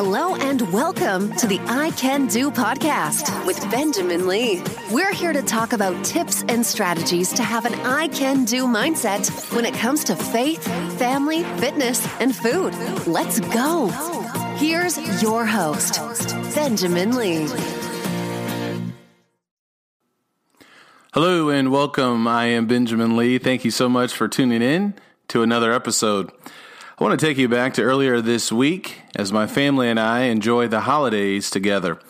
Hello and welcome to the I Can Do podcast with Benjamin Lee. We're here to talk about tips and strategies to have an I Can Do mindset when it comes to faith, family, fitness, and food. Let's go. Here's your host, Benjamin Lee. Hello and welcome. I am Benjamin Lee. Thank you so much for tuning in to another episode. I want to take you back to earlier this week as my family and I enjoyed the holidays together.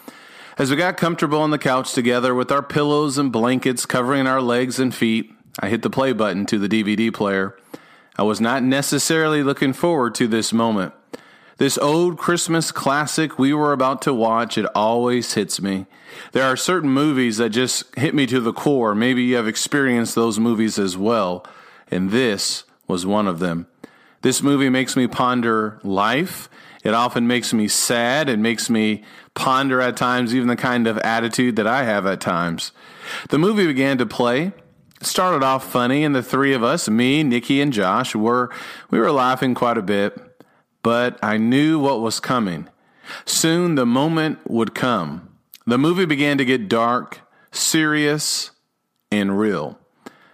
As we got comfortable on the couch together with our pillows and blankets covering our legs and feet, I hit the play button to the DVD player. I was not necessarily looking forward to this moment. This old Christmas classic we were about to watch, it always hits me. There are certain movies that just hit me to the core. Maybe you have experienced those movies as well, and this was one of them. This movie makes me ponder life. It often makes me sad. It makes me ponder at times even the kind of attitude that I have at times. The movie began to play. It started off funny, and the three of us, me, Nikki, and Josh, were we were laughing quite a bit. But I knew what was coming. Soon the moment would come. The movie began to get dark, serious, and real.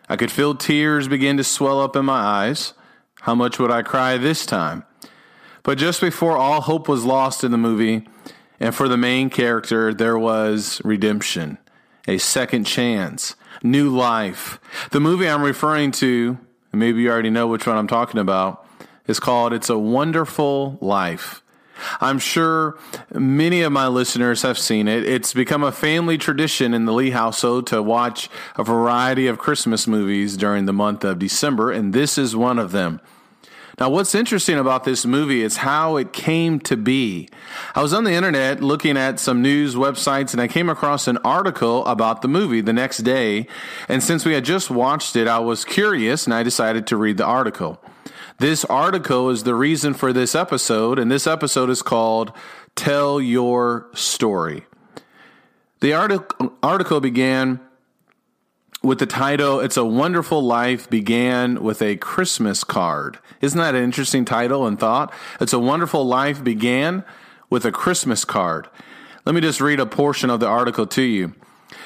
I could feel tears begin to swell up in my eyes. How much would I cry this time? But just before all hope was lost in the movie, and for the main character, there was redemption, a second chance, new life. The movie I'm referring to, maybe you already know which one I'm talking about, is called It's a Wonderful Life. I'm sure many of my listeners have seen it. It's become a family tradition in the Lee household to watch a variety of Christmas movies during the month of December, and this is one of them. Now, what's interesting about this movie is how it came to be. I was on the internet looking at some news websites and I came across an article about the movie the next day. And since we had just watched it, I was curious and I decided to read the article. This article is the reason for this episode, and this episode is called Tell Your Story. The article, article began with the title It's a Wonderful Life began with a Christmas card. Isn't that an interesting title and thought? It's a Wonderful Life began with a Christmas card. Let me just read a portion of the article to you.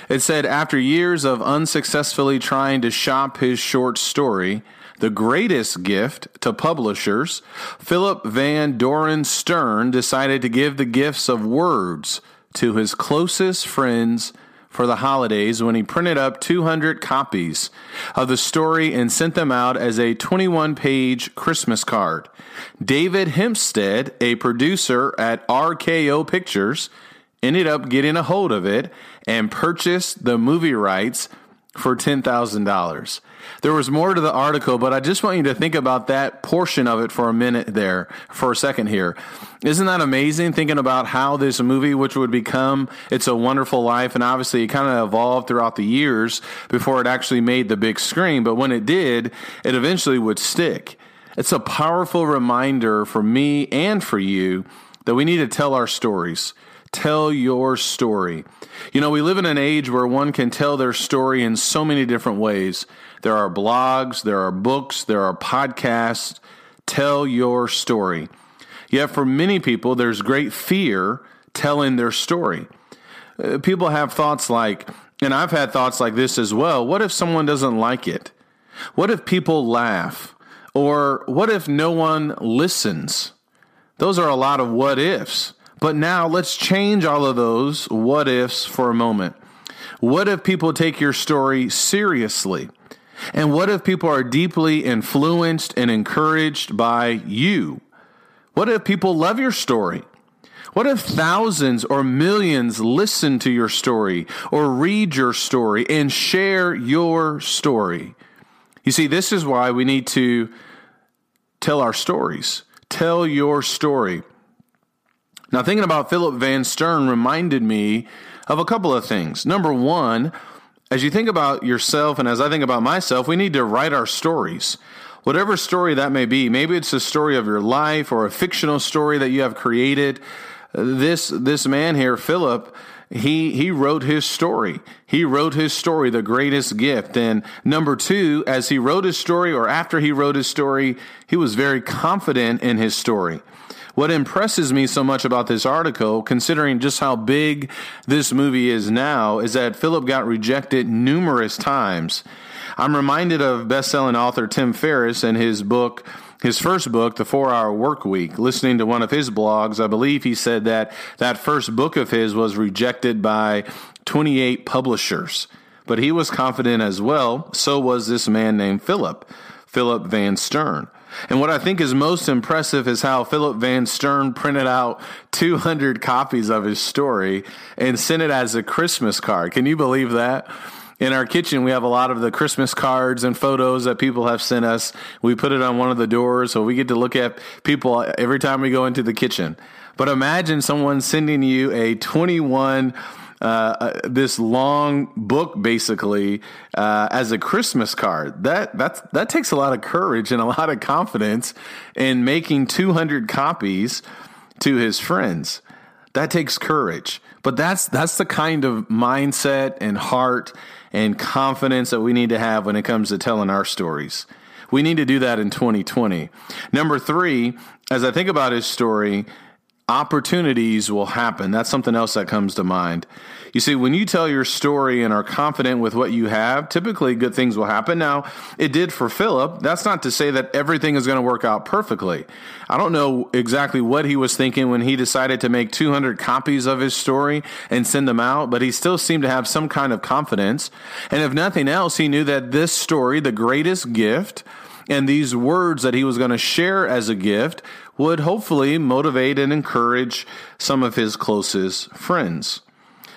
It said, after years of unsuccessfully trying to shop his short story, the greatest gift to publishers, Philip Van Doren Stern decided to give the gifts of words to his closest friends for the holidays when he printed up 200 copies of the story and sent them out as a 21 page Christmas card. David Hempstead, a producer at RKO Pictures, ended up getting a hold of it and purchased the movie rights for $10,000. There was more to the article, but I just want you to think about that portion of it for a minute there, for a second here. Isn't that amazing thinking about how this movie, which would become It's a Wonderful Life, and obviously it kind of evolved throughout the years before it actually made the big screen, but when it did, it eventually would stick. It's a powerful reminder for me and for you that we need to tell our stories. Tell your story. You know, we live in an age where one can tell their story in so many different ways. There are blogs, there are books, there are podcasts. Tell your story. Yet for many people, there's great fear telling their story. Uh, people have thoughts like, and I've had thoughts like this as well what if someone doesn't like it? What if people laugh? Or what if no one listens? Those are a lot of what ifs. But now let's change all of those what ifs for a moment. What if people take your story seriously? And what if people are deeply influenced and encouraged by you? What if people love your story? What if thousands or millions listen to your story or read your story and share your story? You see, this is why we need to tell our stories. Tell your story. Now, thinking about Philip Van Stern reminded me of a couple of things. Number one, as you think about yourself and as I think about myself, we need to write our stories. Whatever story that may be, maybe it's a story of your life or a fictional story that you have created. This this man here, Philip, he he wrote his story. He wrote his story, the greatest gift. And number two, as he wrote his story or after he wrote his story, he was very confident in his story. What impresses me so much about this article, considering just how big this movie is now, is that Philip got rejected numerous times. I'm reminded of best-selling author Tim Ferriss and his book his first book, The Four Hour Work Week. Listening to one of his blogs, I believe he said that that first book of his was rejected by 28 publishers. But he was confident as well. So was this man named Philip, Philip Van Stern. And what I think is most impressive is how Philip Van Stern printed out 200 copies of his story and sent it as a Christmas card. Can you believe that? In our kitchen, we have a lot of the Christmas cards and photos that people have sent us. We put it on one of the doors, so we get to look at people every time we go into the kitchen. But imagine someone sending you a 21 uh, uh, this long book basically uh, as a Christmas card. That that's that takes a lot of courage and a lot of confidence in making 200 copies to his friends. That takes courage. But that's that's the kind of mindset and heart and confidence that we need to have when it comes to telling our stories. We need to do that in 2020. Number 3, as I think about his story, opportunities will happen. That's something else that comes to mind. You see, when you tell your story and are confident with what you have, typically good things will happen. Now, it did for Philip. That's not to say that everything is going to work out perfectly. I don't know exactly what he was thinking when he decided to make 200 copies of his story and send them out, but he still seemed to have some kind of confidence. And if nothing else, he knew that this story, the greatest gift, and these words that he was going to share as a gift would hopefully motivate and encourage some of his closest friends.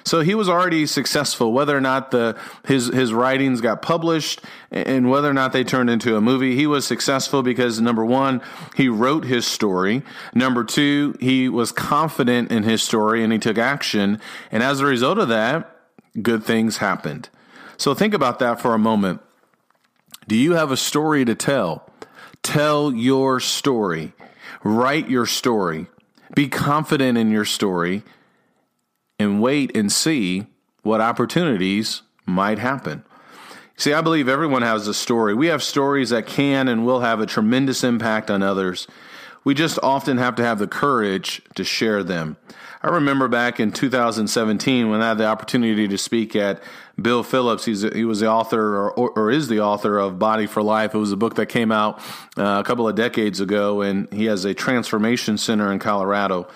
So he was already successful, whether or not the his his writings got published and whether or not they turned into a movie. He was successful because number one, he wrote his story. Number two, he was confident in his story and he took action. And as a result of that, good things happened. So think about that for a moment. Do you have a story to tell? Tell your story. Write your story. Be confident in your story and wait and see what opportunities might happen. See, I believe everyone has a story. We have stories that can and will have a tremendous impact on others. We just often have to have the courage to share them. I remember back in 2017 when I had the opportunity to speak at Bill Phillips. He's he was the author or, or, is the author of Body for Life. It was a book that came out uh, a couple of decades ago, and he has a transformation center in Colorado.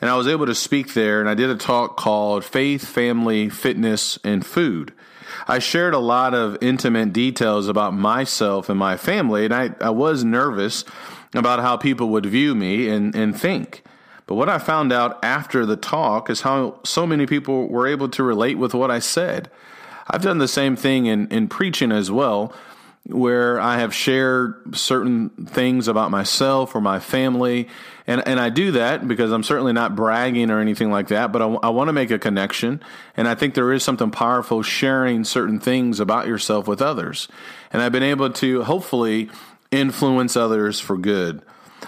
And I was able to speak there, and I did a talk called Faith, Family, Fitness, and Food. I shared a lot of intimate details about myself and my family, and I, I was nervous about how people would view me and, and think. But what I found out after the talk is how so many people were able to relate with what I said. I've done the same thing in, in preaching as well, where I have shared certain things about myself or my family. And, and I do that because I'm certainly not bragging or anything like that, but I, I want to make a connection. And I think there is something powerful sharing certain things about yourself with others. And I've been able to hopefully influence others for good.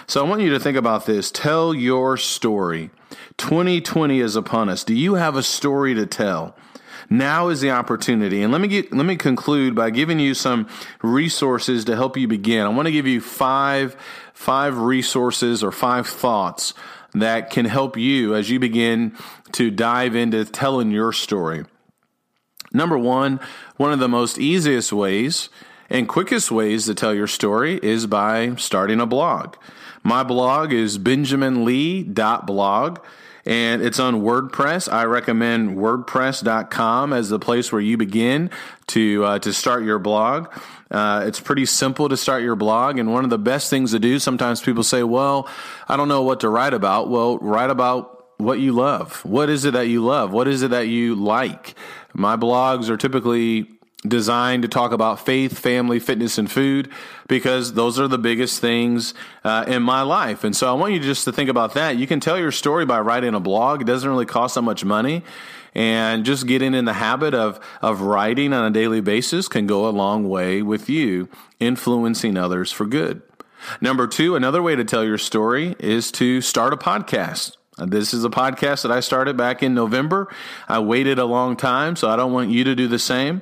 So I want you to think about this. Tell your story. 2020 is upon us. Do you have a story to tell? Now is the opportunity. And let me get, let me conclude by giving you some resources to help you begin. I want to give you five five resources or five thoughts that can help you as you begin to dive into telling your story. Number 1, one of the most easiest ways and quickest ways to tell your story is by starting a blog. My blog is benjaminlee.blog and it's on WordPress. I recommend WordPress.com as the place where you begin to uh, to start your blog. Uh, it's pretty simple to start your blog, and one of the best things to do. Sometimes people say, "Well, I don't know what to write about." Well, write about what you love. What is it that you love? What is it that you like? My blogs are typically designed to talk about faith, family, fitness, and food because those are the biggest things uh, in my life. And so I want you just to think about that. You can tell your story by writing a blog. It doesn't really cost that much money. And just getting in the habit of, of writing on a daily basis can go a long way with you influencing others for good. Number two, another way to tell your story is to start a podcast. This is a podcast that I started back in November. I waited a long time, so I don't want you to do the same.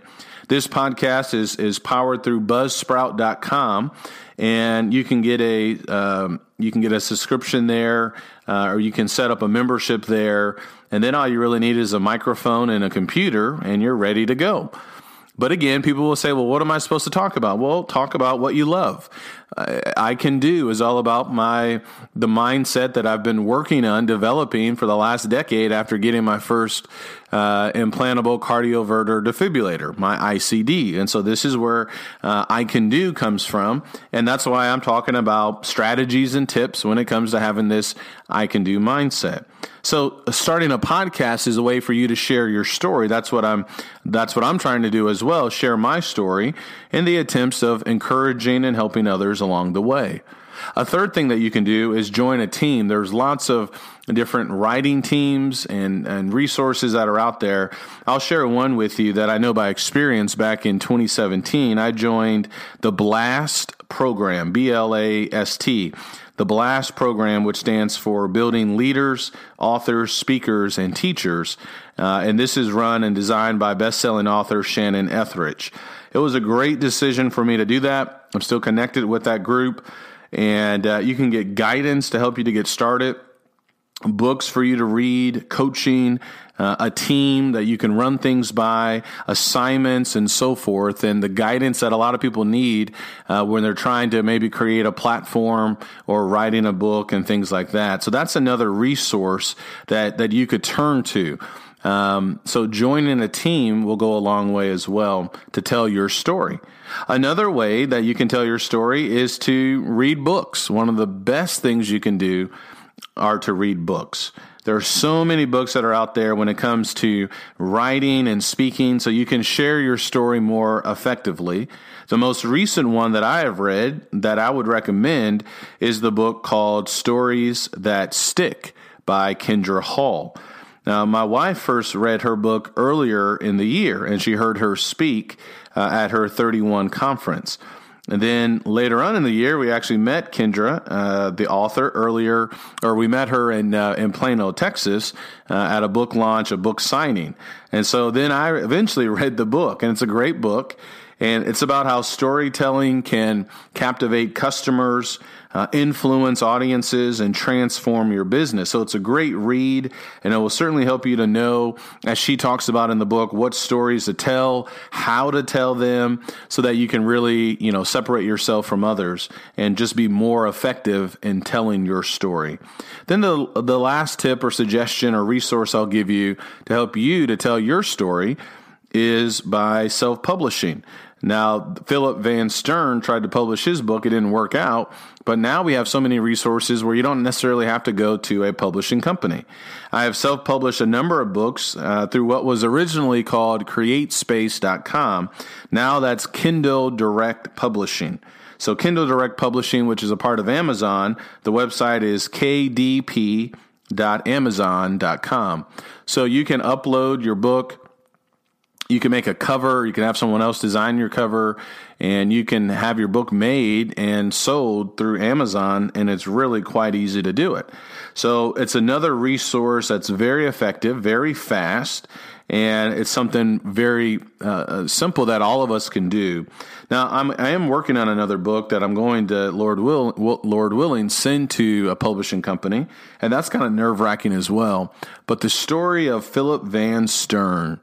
This podcast is is powered through Buzzsprout.com, and you can get a um, you can get a subscription there, uh, or you can set up a membership there, and then all you really need is a microphone and a computer, and you're ready to go. But again, people will say, well, what am I supposed to talk about? Well, talk about what you love. I can do is all about my the mindset that I've been working on developing for the last decade after getting my first uh, implantable cardioverter defibrillator, my ICD. And so this is where uh, I can do comes from, and that's why I'm talking about strategies and tips when it comes to having this I can do mindset. So starting a podcast is a way for you to share your story. That's what I'm that's what I'm trying to do as well, share my story in the attempts of encouraging and helping others along the way. A third thing that you can do is join a team. There's lots of different writing teams and, and resources that are out there. I'll share one with you that I know by experience back in 2017. I joined the BLAST program, B L A S T the BLAST program, which stands for Building Leaders, Authors, Speakers, and Teachers. Uh, and this is run and designed by best-selling author Shannon Ethridge. It was a great decision for me to do that. I'm still connected with that group, and uh, you can get guidance to help you to get started books for you to read, coaching, uh, a team that you can run things by, assignments, and so forth, and the guidance that a lot of people need uh, when they're trying to maybe create a platform or writing a book and things like that. So that's another resource that that you could turn to. Um, so joining a team will go a long way as well to tell your story. Another way that you can tell your story is to read books. One of the best things you can do are to read books. There are so many books that are out there when it comes to writing and speaking, so you can share your story more effectively. The most recent one that I have read that I would recommend is the book called Stories That Stick by Kindra Hall. Now, my wife first read her book earlier in the year, and she heard her speak uh, at her 31 conference. And then later on in the year, we actually met Kindra, uh, the author, earlier, or we met her in uh, in Plano, Texas, uh, at a book launch, a book signing. And so then I eventually read the book, and it's a great book. And it's about how storytelling can captivate customers, uh, influence audiences, and transform your business. So it's a great read, and it will certainly help you to know, as she talks about in the book, what stories to tell, how to tell them, so that you can really, you know, separate yourself from others and just be more effective in telling your story. Then the the last tip or suggestion or resource I'll give you to help you to tell your story is by self publishing. Now, Philip Van Stern tried to publish his book. It didn't work out. But now we have so many resources where you don't necessarily have to go to a publishing company. I have self published a number of books uh, through what was originally called CreateSpace.com. Now that's Kindle Direct Publishing. So, Kindle Direct Publishing, which is a part of Amazon, the website is kdp.amazon.com. So, you can upload your book you can make a cover, you can have someone else design your cover, and you can have your book made and sold through Amazon, and it's really quite easy to do it. So it's another resource that's very effective, very fast, and it's something very uh, uh simple that all of us can do. Now, I'm I am working on another book that I'm going to Lord will Lord willing send to a publishing company, and that's kind of nerve wracking as well. But the story of Philip Van Stern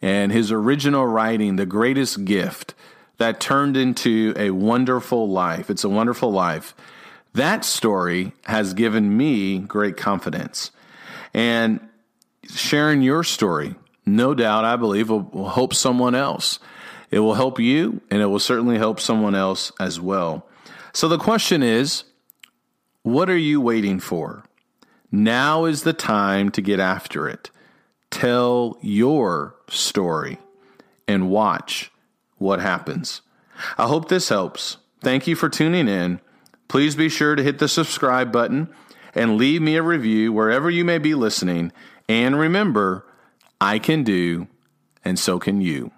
and his original writing, The Greatest Gift, that turned into a wonderful life. It's a wonderful life. That story has given me great confidence. And sharing your story, no doubt, I believe, will, will help someone else. It will help you, and it will certainly help someone else as well. So the question is what are you waiting for? Now is the time to get after it. Tell your story and watch what happens. I hope this helps. Thank you for tuning in. Please be sure to hit the subscribe button and leave me a review wherever you may be listening. And remember, I can do, and so can you.